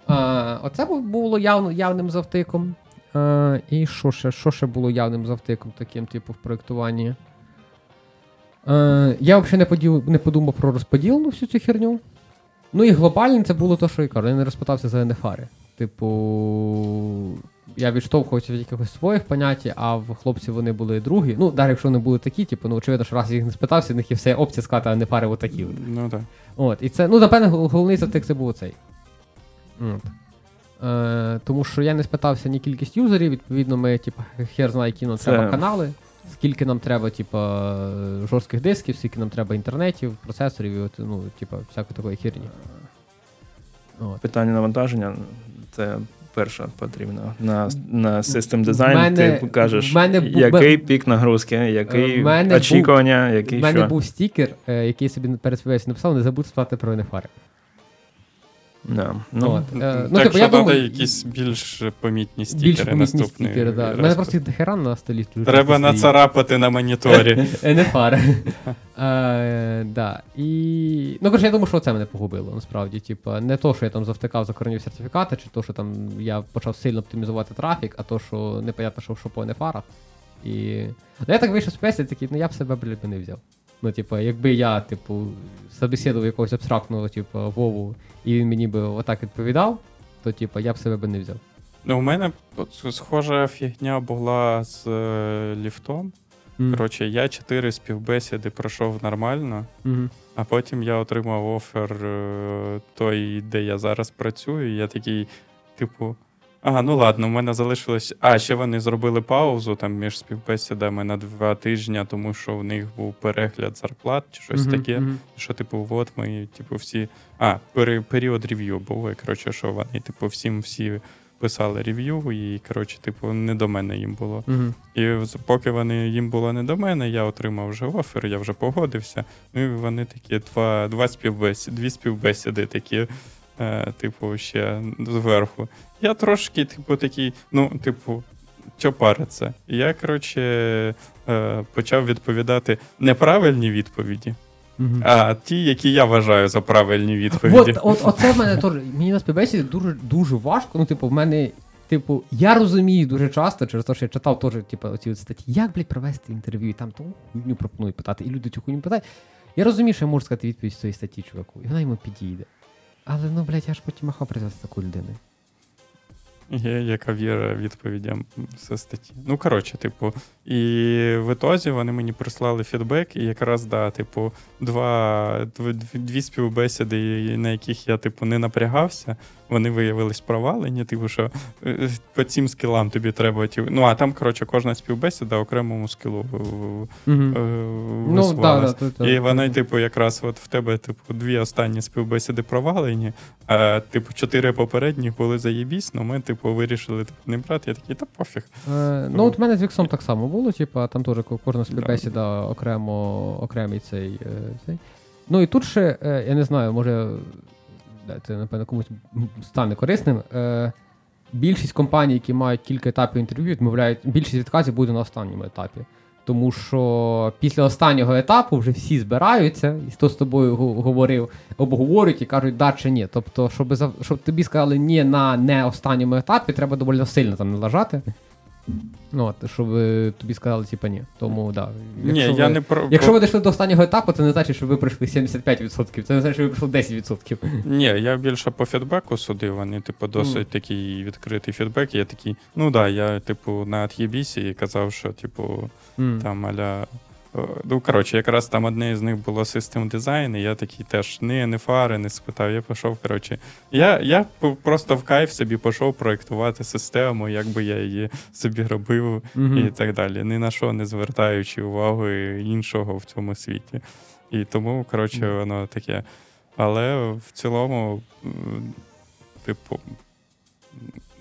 А, оце було явно, явним завтиком. А, і що ще, що ще було явним завтиком таким, типу, в проєктуванні? Я взагалі не, не подумав про розподілену всю цю херню. Ну і глобально це було те, що я кажу. Я не розпитався за НФАри. Типу, я відштовхувався від якихось своїх понять, а в хлопців вони були другі. Ну, навіть якщо вони були такі, типу, ну очевидно, що раз їх не спитався, в них є все опція сказати, а НФАри отакі. от. Ну так. От, і це, ну, напевне, гол- головний завтик це був оцей. От. Е, тому що я не спитався ні кількість юзерів, відповідно, ми, типу, хер знає, які нам треба канали, скільки нам треба, типу, жорстких дисків, скільки нам треба інтернетів, процесорів, і от, ну, типу, всякої такої херні. От. Питання навантаження це перше потрібно. На, на System Design мене- ти кажеш, мене бу- який пік нагрузки, який мене очікування, У який мене що. був стікер, е, який собі перед співбесідою написав, не забудь спитати про НФАри. Да. Ну, От. Е, ну, так типу, що я думаю, якісь більш помітні стікери більш помітні наступний. стікери, да. У мене просто їх дохера на столі. Треба нацарапати на моніторі. НФР. Е, да. І... Ну, коротше, я думаю, що це мене погубило, насправді. Типа, не то, що я там завтикав за коренів сертифікати, чи то, що там я почав сильно оптимізувати трафік, а то, що непонятно, що, що по НФРах. І... Ну, я так вийшов з песні, такий, ну я б себе, блядь, не взяв. Ну, типу, якби я, типу, собеседував якогось абстрактного, типу, Вову, і він мені би отак відповідав, то, типу, я б себе би не взяв. Ну, у мене схожа фігня була з е, ліфтом. М. Коротше, я чотири співбесіди пройшов нормально, Мгм. а потім я отримав офер е, той, де я зараз працюю. І я такий, типу. Ага, ну ладно, у мене залишилось. А, ще вони зробили паузу там між співбесідами на два тижні, тому що в них був перегляд зарплат чи щось Мгм, таке. мгм. Що, типу, от ми, типу, всі. А, пери- період рев'ю був. І, коротше, що вони, типу, всім всі писали рев'ю, і, коротше, типу, не до мене їм було. Мгм. І поки вони їм було не до мене, я отримав вже офер, я вже погодився. Ну і вони такі два, два співбесіди, дві співбесіди такі. Е, типу, ще зверху. Я трошки, типу, такий, ну, типу, що париться? І я, коротше, е, почав відповідати неправильні відповіді, Мгм. а ті, які я вважаю за правильні відповіді. От, от, оце в мене теж. Мені на співбесіді дуже, дуже важко. Ну, типу, в мене. Типу, я розумію дуже часто, через те, що я читав теж, типу, оці от статті, як, блядь, провести інтерв'ю, і там тому хуйню пропонують питати, і люди цю хуйню питають. Я розумію, що я можу сказати відповідь з цієї статті, чуваку, і вона йому підійде. Але ну, блядь, я ж потім махав працювати таку людину. Є, яка віра відповідям все статті. Ну, коротше, типу, і в ітозі вони мені прислали фідбек, і якраз, да, типу, два, дв- дв- дві співбесіди, на яких я, типу, не напрягався, вони виявились провалені, типу, що е, по цим скілам тобі треба. ті- Ну, а там, коротше, кожна співбесіда окремому скілу е, висувалась. І вони, типу, якраз от в тебе, типу, дві останні співбесіди провалені, а типу, чотири попередні були заєбісь, ну ми, типу, вирішили типу, не брати. Я такий, та пофіг. Е, ну, от в мене з Віксом так само було, типу, там теж кожна співбесіда окремо, окремий цей, е, цей. Ну і тут ще, е, я не знаю, може, це, напевно, комусь стане корисним. Е, більшість компаній, які мають кілька етапів інтерв'ю, відмовляють, більшість відказів буде на останньому етапі. Тому що після останнього етапу вже всі збираються, і хто з тобою говорив, обговорюють і кажуть, да чи ні. Тобто, щоб, щоб тобі сказали ні на не останньому етапі, треба доволі сильно там налажати. Ну, от, щоб е, тобі сказали, типа ні. Тому, да. Ні, Якщо я ви- не про. Якщо ви дійшли до останнього етапу, це не значить, що ви пройшли 75%, це не значить, що ви пройшли 10%. Ні, я більше по фідбеку судив. Вони, типу, досить такий відкритий фідбек. Я такий, ну да, я, типу, на Ат'єбісі казав, що, типу, mm. там аля. Е, Ну, коротше, якраз там одне з них було систем дизайн, і я такий теж не, не фари, не спитав. Я пішов. Коротше, я, я просто в кайф собі пішов проєктувати систему, як би я її собі робив Мгм. і так далі. Ні на що не звертаючи уваги іншого в цьому світі. І тому, коротше, Мгм. воно таке. Але в цілому, типу.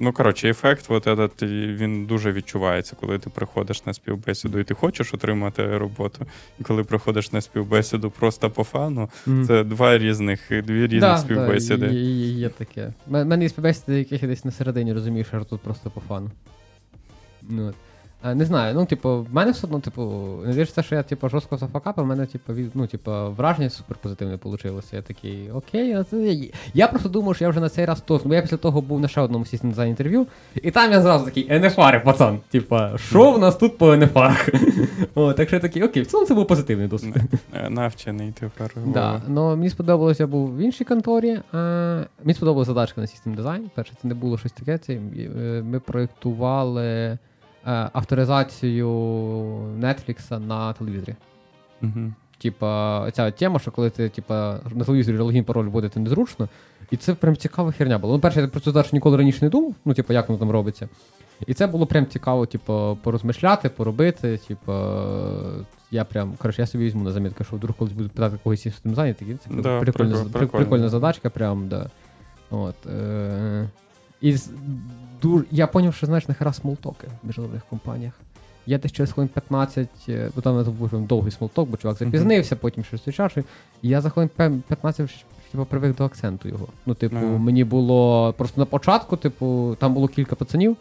Ну, коротше, ефект, от этот, він дуже відчувається, коли ти приходиш на співбесіду і ти хочеш отримати роботу. І коли приходиш на співбесіду просто по фану, mm. це два різних, дві різні Да, співбесіди. Да, є, є, таке. У мене є співбесіди, яких я десь на середині розумію, що тут просто по фану. Ну, от. А, не знаю, ну, типу, в мене все одно, типу, не те, що я типу, жорстко зафакапив, в мене, типу, від, ну, типу, враження супер позитивне вийшло. Я такий, окей, я- я просто думав, що я вже на цей раз то. Бо я після того був на ще одному сісті дизайн інтерв'ю, і там я зразу такий, НФАри, пацан. Типа, що в нас тут по НФАрах? О, так що я такий, окей, в цілому це був позитивний досвід. Е, Навчений тепер. Да, Вова. ну мені сподобалося, я був в іншій конторі. Е, мені сподобалася задачка на System Design. Перше, це не було щось таке. Це, е, ми проєктували е, авторизацію Netflix на телевізорі. Мгм. Типа, ця тема, що коли ти типа, на телевізорі логін пароль вводити незручно. І це прям цікава херня була. Ну, перше, я про цю задачу ніколи раніше не думав, ну, типу, як воно там робиться. І це було прям цікаво, типу, порозмишляти, поробити. Типу, я прям, коротше, я собі візьму на замітку, що вдруг колись буду питати когось із цим зайнятий, це Да, прикольна, прикольна, прикольна задачка, прям, да. От, е- і з- я зрозумів, що знаєш, нахера small talk и в міжнародних компаніях. Я десь через хвилин 15, е, бо там був довгий small talk, бо чувак запізнився, потім щось зустрічавши. І я за хвилин 15 типу, привик до акценту його. Ну, типу, Ага. мені було просто на початку, типу, там було кілька пацанів.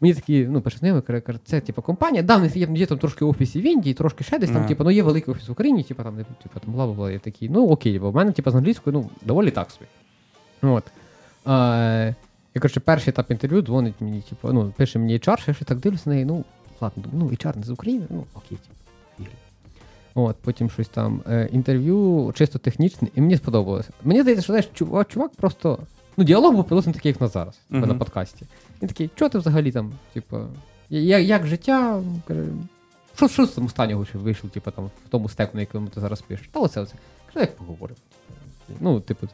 Мені такі, ну, перше знайомі, каже, каже, це типу компанія. Да, є, є там трошки офісів в Індії, трошки ще десь там, Ага. типу, ну є великий офіс в Україні, типу там, типу, там бла бла бла. Я такий, ну окей, бо в мене, типу, з англійською, ну, доволі так собі. От. Е, я коротше, перший етап інтерв'ю дзвонить мені, типу, ну, пише мені HR, що я ще так дивлюся на неї, ну, ладно, думаю, ну, HR не з України, ну, окей, типу. От, потім щось там. Е, інтерв'ю чисто технічне, і мені сподобалося. Мені здається, що знаєш, чувак, чувак просто. Ну, діалог був приблизно такий, як на зараз, Мгм. на подкасті. Він такий, що ти взагалі там, типу, я- як життя? Каже, що, що з там останнього ще вийшло, типу, там, в тому стеку, на якому ти зараз пишеш? Та оце оце. Каже, як поговоримо. Ну, типу,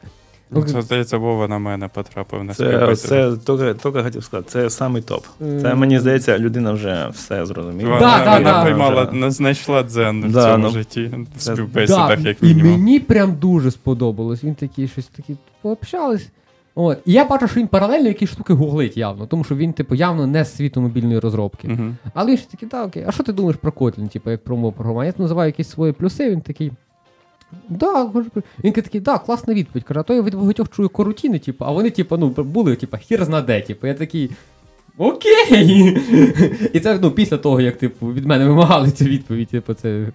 Це, здається, Вова на мене потрапив на Це, це тільки, тільки хотів сказати, це самий топ. Це мені здається, людина вже все зрозуміла. Вона, Да, да, вона да. поймала, Вже- не знайшла дзен в цьому ну, житті, в це- співбесідах, Да, як і мені прям дуже сподобалось. Він такий щось такі пообщались. От. І я бачу, що він паралельно якісь штуки гуглить явно, тому що він, типу, явно не з світу мобільної розробки. Мгм. Але він ж такий, так, окей, а що ти думаєш про Kotlin, типу, як про мову програмування? Я називаю якісь свої плюси, він такий. Да, кажу, він такий, да, класна відповідь. Каже, а то я від багатьох чую корутіни, типу, а вони, типу, ну, були, типу, хір знаде, типу. Я такий. Окей. І це ну, після того, як типу, від мене вимагали цю відповідь. Типу, це...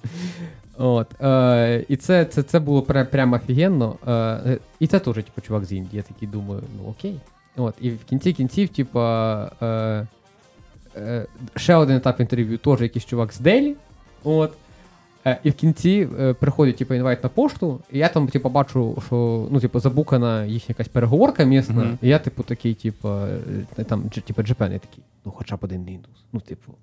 От, е, І це це, це було прям, прям офігенно. Е, І це теж, типу, чувак з Індії. Я такий думаю, ну окей. От, І в кінці кінців, типу, е, е, ще один етап інтерв'ю, теж якийсь чувак з Делі. От. Е, і в кінці приходять приходить типу, інвайт на пошту, і я там, типу, бачу, що ну, типу, забукана їхня якась переговорка місна, Мгм. і я, типу, такий, типу, е, там, типу, Japan, я такий, ну хоча б один індус. Ну, типу.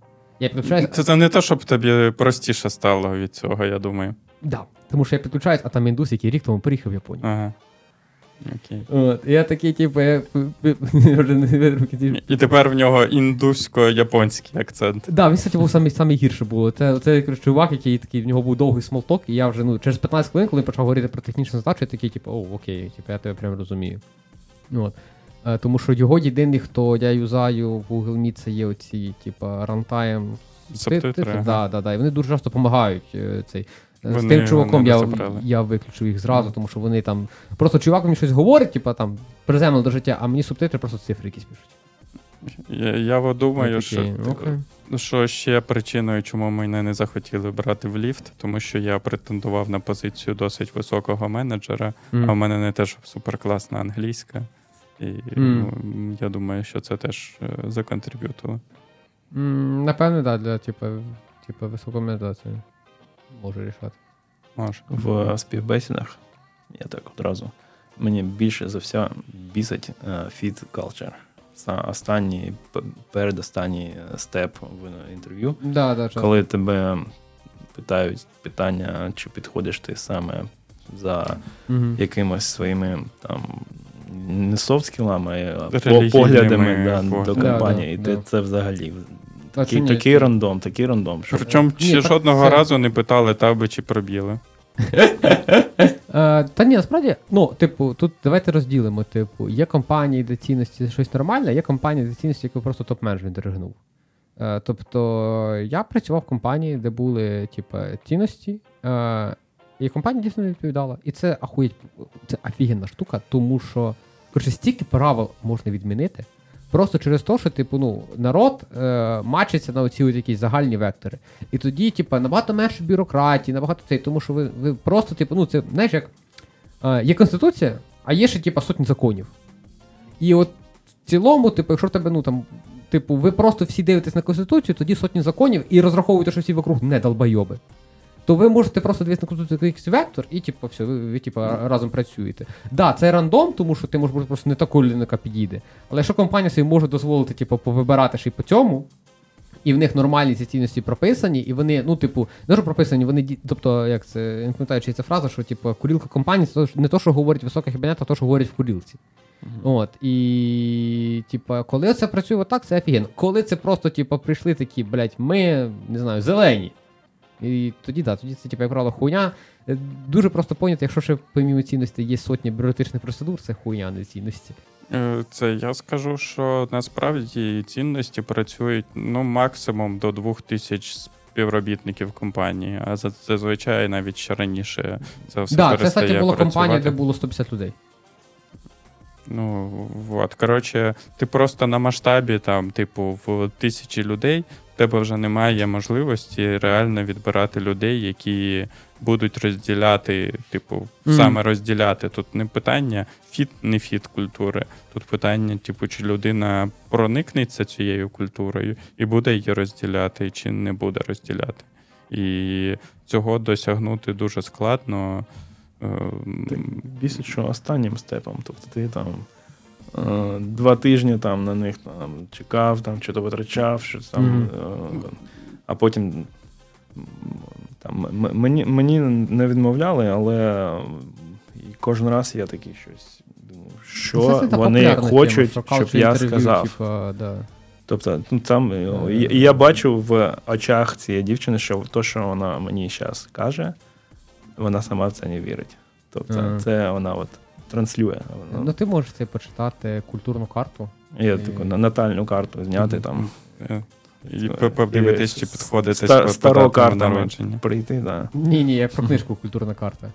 Я підключаюсь, Це, це не те, щоб тобі простіше стало від цього, я думаю. да, тому що я підключаюсь, а там індус, який рік тому приїхав в Японію. Ага. От, я такий, типу, я вже не витримав. І тепер в нього індусько-японський акцент. Да, він, кстати, був самий, самий гірше було. Це, це чувак, який такий, в нього був довгий small talk, і я вже ну, через 15 хвилин, коли почав говорити про технічну задачу, я такий, типу, о, окей, типу, я тебе прям розумію. От. Е, тому що його єдиний, хто я юзаю в Google Meet, це є оці, типу, runtime Субтитри, ага. Да, да, да. І вони дуже часто допомагають е, цей. Е, З тим чуваком я, я виключив їх зразу, тому що вони там. Просто чувак мені щось говорить, типу там приземлено до життя, а мені субтитри просто цифри якісь пишуть. Я, я думаю, Я що, окей. що ще причиною, чому мене не захотіли брати в ліфт, тому що я претендував на позицію досить високого менеджера, Мгм. а в мене не те, щоб суперкласна англійська. І ну, я думаю, що це теж е, законтриб'ютило. М, Напевне, да, для типу, типу високомедації може рішати. Може. в співбесідах. Я так одразу. Мені більше за все бісить фіт culture. Са- Останній, передостанній е, степ в інтерв'ю, Да, да, коли тебе питають питання, чи підходиш ти саме за Мгм. якимось своїми там. Не софт-скілами, а поглядами да, до компанії. Да, І да, це, це взагалі такий, ні? такий рандом, такий рандом. Що... Причому Ні, ще так жодного це- разу не питали таби чи пробіли. Е, та ні, насправді, ну, типу, тут давайте розділимо. Типу, є компанії, де цінності це щось нормальне, є компанії, де цінності, які просто топ-менеджмент диригнув. Е, тобто, я працював в компанії, де були, типу, цінності, е, і компанія дійсно не відповідала. І це ахуєть, це офігенна штука, тому що коротше, стільки правил можна відмінити. Просто через те, що типу, ну, народ е, мачиться на оці якісь загальні вектори. І тоді, типу, набагато менше бюрократії, набагато цей, тому що ви, ви просто, типу, ну, це, знаєш, як е, є конституція, а є ще, типу, сотні законів. І от в цілому, типу, якщо в тебе, ну там, типу, ви просто всі дивитесь на конституцію, тоді сотні законів і розраховуєте, що всі вокруг не долбойоби. То ви можете просто дивитися на конституцію якийсь вектор, і типу, все, ви, ви типу, разом працюєте. Да, це рандом, тому що ти можеш бути просто не такою людиною, яка підійде. Але якщо компанія собі може дозволити, типу, повибирати ще й по цьому, і в них нормальні ці цінності прописані, і вони, ну, типу, не що прописані, вони тобто, як це, я не пам'ятаю, чи ця фраза, що типу, курілка компанії це не то, що говорить висока кабінет, а то, що говорить в курілці. От, і, типу, коли це працює отак, це офігенно. Коли це просто, типу, прийшли такі, блядь, ми, не знаю, зелені. І тоді, да, тоді це, типу, як правило, хуйня. Е, Дуже просто поняти, якщо ще помімо цінності є сотні бюрократичних процедур, це хуйня, а не цінності. Е, Це я скажу, що насправді цінності працюють ну, максимум до двох тисяч співробітників компанії, а за- зазвичай навіть ще раніше це все Так, да, це, перестає кстати, була компанія, де було 150 людей. Ну, вот. Коротше, ти просто на масштабі, там, типу, в тисячі людей, тебе вже немає можливості реально відбирати людей, які будуть розділяти, типу, Мгм. саме розділяти. Тут не питання фіт, не фіт культури. Тут питання, типу, чи людина проникнеться цією культурою і буде її розділяти, чи не буде розділяти. І цього досягнути дуже складно. Ем, Так, що останнім степом. Тобто ти там два тижні там на них там, чекав, там, що то витрачав, що там, е, а потім там, мені, мені не відмовляли, але кожен раз я такий щось думаю, Ну, що це вони хочуть, тема, щоб я сказав. Типа, да. Тобто, ну там е, Е, і я бачу в очах цієї дівчини, що то, що вона мені зараз каже, вона сама в це не вірить. Тобто, Ага. це вона от транслює. Вона- Ну, ти можеш це почитати культурну карту. Я і- таку натальну карту зняти там. Е, І подивитись, чи по старого датам народження. прийти, да. Ні, ні, я про книжку Культурна карта.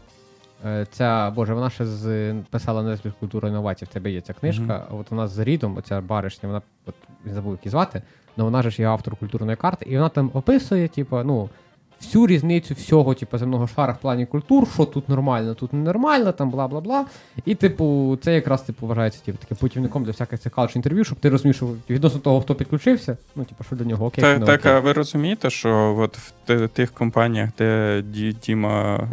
Е, Ця, боже, вона ще з писала на культура інновацій, в тебе є ця книжка. А От вона з Рідом, оця баришня, вона от не забув її звати, але вона ж є автор культурної карти, і вона там описує, типу, ну. Всю різницю всього, типу, земного шара в плані культур, що тут нормально, тут ненормально, там бла бла бла. І, типу, це якраз типу вважається типу, таким путівником для всяких цих калч інтерв'ю, щоб ти розумів, що відносно того, хто підключився, ну, типу, що для нього окей. Та, не так, окей. а ви розумієте, що от в тих компаніях, де Ді- Діма,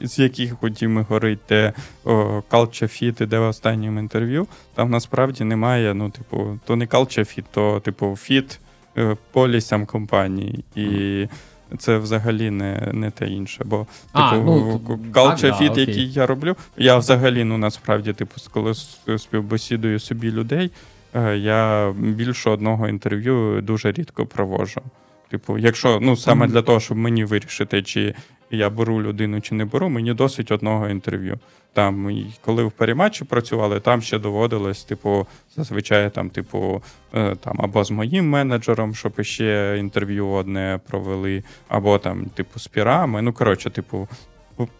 з яких у Діми горить, де Fit іде в останньому інтерв'ю, там насправді немає, ну, типу, то не Fit, то, типу, фіт е, полісям компанії. І це взагалі не, не те інше. Бо, А, типу, ну, Culture Fit, да, який я роблю, я взагалі, ну, насправді, типу, коли співбесідую собі людей, Е, Я більше одного інтерв'ю дуже рідко проводжу. Типу, якщо ну саме для того, щоб мені вирішити, чи я беру людину, чи не беру, мені досить одного інтерв'ю. Там, і коли в перематчі працювали, там ще доводилось, типу, зазвичай там, типу, е, там або з моїм менеджером, щоб ще інтерв'ю одне провели, або там, типу, з пірами. Ну, коротше, типу,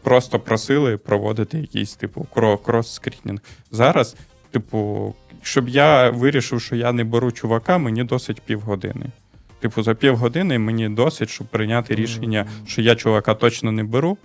просто просили проводити якийсь, типу, кро- крос-скрінінг. Зараз, типу, щоб я вирішив, що я не беру чувака, мені досить півгодини. Типу, за півгодини мені досить, щоб прийняти рішення, що я чувака точно не беру.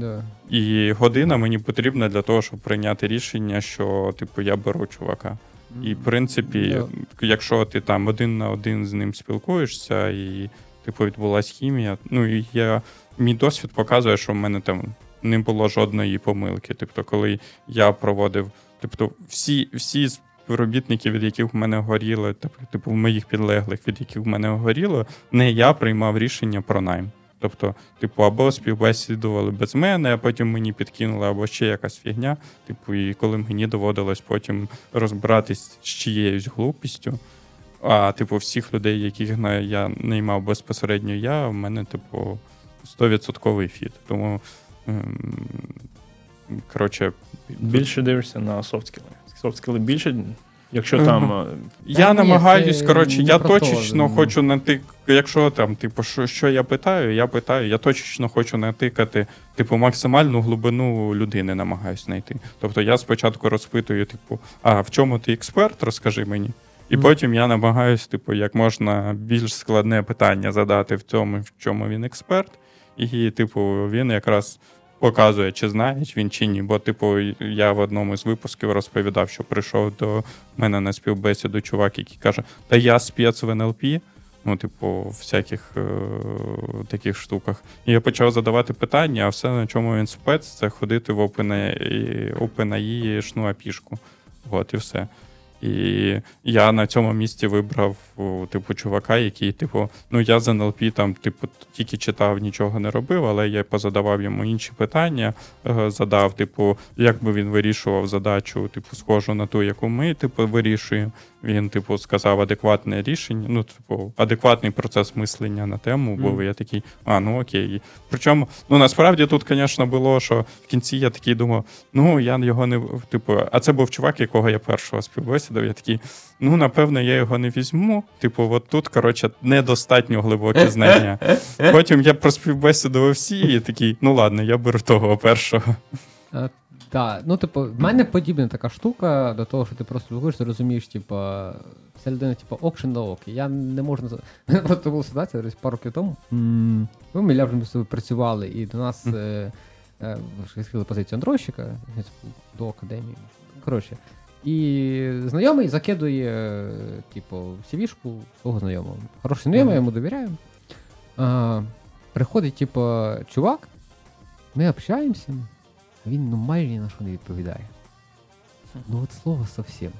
Да. І година мені потрібна для того, щоб прийняти рішення, що типу я беру чувака. І в принципі, Да. якщо ти там один на один з ним спілкуєшся, і типу відбулась хімія, ну і я мій досвід показує, що в мене там не було жодної помилки. Тобто, коли я проводив, тобто, всі, всі співробітники, від яких в мене горіло, типу, типу, в моїх підлеглих, від яких в мене горіло, не я приймав рішення про найм. Тобто, типу, або співбесідували без мене, а потім мені підкинули, або ще якась фігня. Типу, і коли мені доводилось потім розбиратись з чиєюсь глупістю. А, типу, всіх людей, яких я наймав безпосередньо я, в мене, типу, 100% фіт. Тому, ем, коротше, Більше дивишся на софтскіли. Софтскіли більше, якщо там. е, Я Та намагаюсь, коротше, я точечно хочу натик. Якщо там, типу, що, що я питаю, я питаю, я точечно хочу натикати, типу, максимальну глибину людини намагаюсь знайти. Тобто я спочатку розпитую, типу, а в чому ти експерт, розкажи мені. І Мгм. потім я намагаюсь, типу, як можна більш складне питання задати в цьому, в чому він експерт. І, типу, він якраз показує, чи знає він чи ні. Бо, типу, я в одному з випусків розповідав, що прийшов до мене на співбесіду чувак, який каже: Та я спец в НЛП. Ну, типу, всяких е- таких штуках. І я почав задавати питання, а все, на чому він спец, це ходити в OpenAI OpenAI шну апішку. От і все. І я на цьому місці вибрав, типу, чувака, який, типу, ну я з НЛП там, типу, тільки читав, нічого не робив, але я позадавав йому інші питання, е, задав, типу, як би він вирішував задачу, типу, схожу на ту, яку ми, типу, вирішуємо. Він, типу, сказав адекватне рішення, ну, типу, адекватний процес мислення на тему, бо Мгм. я такий, а, ну окей. Причому, ну насправді тут, звісно, було, що в кінці я такий думав, ну я його не типу, а це був чувак, якого я першого співбесідав. Я такий, ну напевно, я його не візьму. Типу, от тут, коротше, недостатньо глибокі знання. Потім я проспівбесідував всі, і такий, ну ладно, я беру того першого. Е, Так, ну, типу, в мене подібна така штука до того, що ти просто спілкуєшся, розумієш, типу, ця людина, типу, окшен на оки. Я не можу просто була ситуація десь пару років тому. Ми Міля вже тобою працювали, і до нас е, е, відкрили позицію андронщика до академії. Коротше. І знайомий закидує, е, типу, CV-шку свого знайомого. Хороший знайомий, я йому довіряю. А, приходить, типу, чувак, ми общаємося. Він ну майже ні на що не відповідає. Ну от слово зовсім.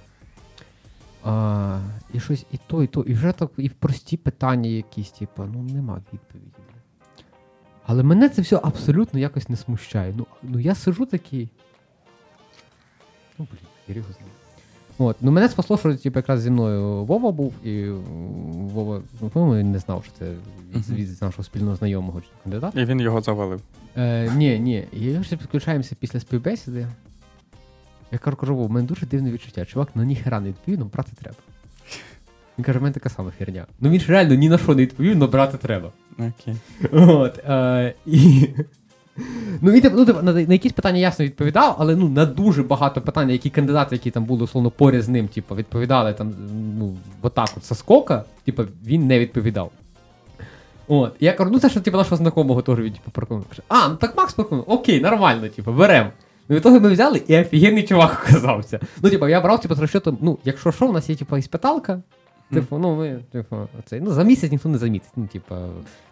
А, і щось і то, і то, і вже так, і прості питання якісь, типу, ну нема відповіді. Але мене це все абсолютно якось не смущає. Ну, ну я сижу такий. Ну, блін, я його знає. От, ну мене спасло, що типу, якраз зі мною Вова був, і Вова, ну, по-моєму, не знав, що це від, від нашого спільного знайомого кандидата. І він його завалив. Е, ні, ні. І ми вже підключаємося після співбесіди. Я кажу, кажу, у мене дуже дивне відчуття. Чувак, ну ніхера не відповів, ну брати треба. Він каже, в мене така сама херня. Ну він ж реально ні на що не відповів, але брати треба. Окей. От, е, і, Ну, він, ну, на, на якісь питання ясно відповідав, але ну, на дуже багато питань, які кандидати, які там були условно поряд з ним, типу, відповідали там, ну, отак от соскока, типу, він не відповідав. От, я кажу, ну це ж типу, нашого знайомого теж він типу. Каже, А, ну так Макс проконував, окей, нормально, типу, беремо. Ну, від того ми взяли, і офігенний чувак оказався. Ну, типу, я брав, типу, з розчетом, ну, якщо що, у нас є, типу, іспиталка, Типу, ну ми, типу, оцей, ну за місяць ніхто не замітить. Ну, типу,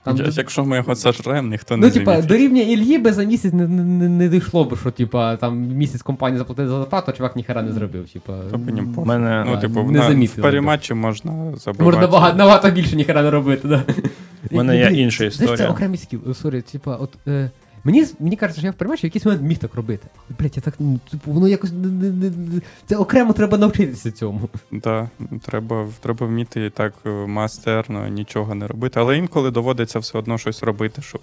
там, Якщо ми його сожремо, ніхто не ну, типа, замітить. до рівня Ільї би за місяць не, не, не, не дійшло б, що типа, там місяць компанії заплатили за зарплату, а чувак ніхера не зробив. Тобі не мене Ну, типу, не на, в замітили, паріматчі можна забивати. можна багато, набагато більше ніхера не робити. Да. У мене є Блін, інша Знаєш, це історія. окремий скіл. Сорі, типа, от. Е, Мені, мені кажеться, що я в перемачі в якийсь момент міг так робити. Блять, я так, ну, типу, воно якось це окремо треба навчитися цьому. Да, треба, треба вміти так е, мастерно нічого не робити, але інколи доводиться все одно щось робити, щоб,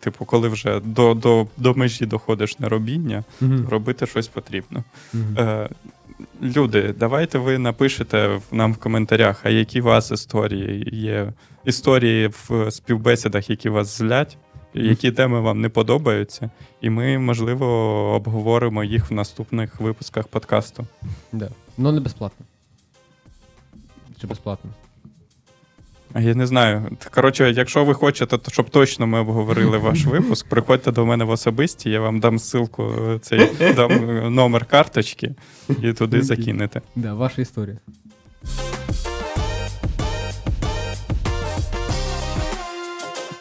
типу, коли вже до, до, до межі доходиш неробіння, робити щось потрібно. Е, люди, давайте ви напишете нам в коментарях, а які у вас історії є. Історії в співбесідах, які вас злять, які теми вам не подобаються, і ми, можливо, обговоримо їх в наступних випусках подкасту. Да. Ну не безплатно. Чи безплатно? Я не знаю. Коротше, якщо ви хочете, то щоб точно ми обговорили ваш випуск, приходьте до мене в особисті, я вам дам ссылку, цей дам номер карточки і туди закинете. Да, ваша історія.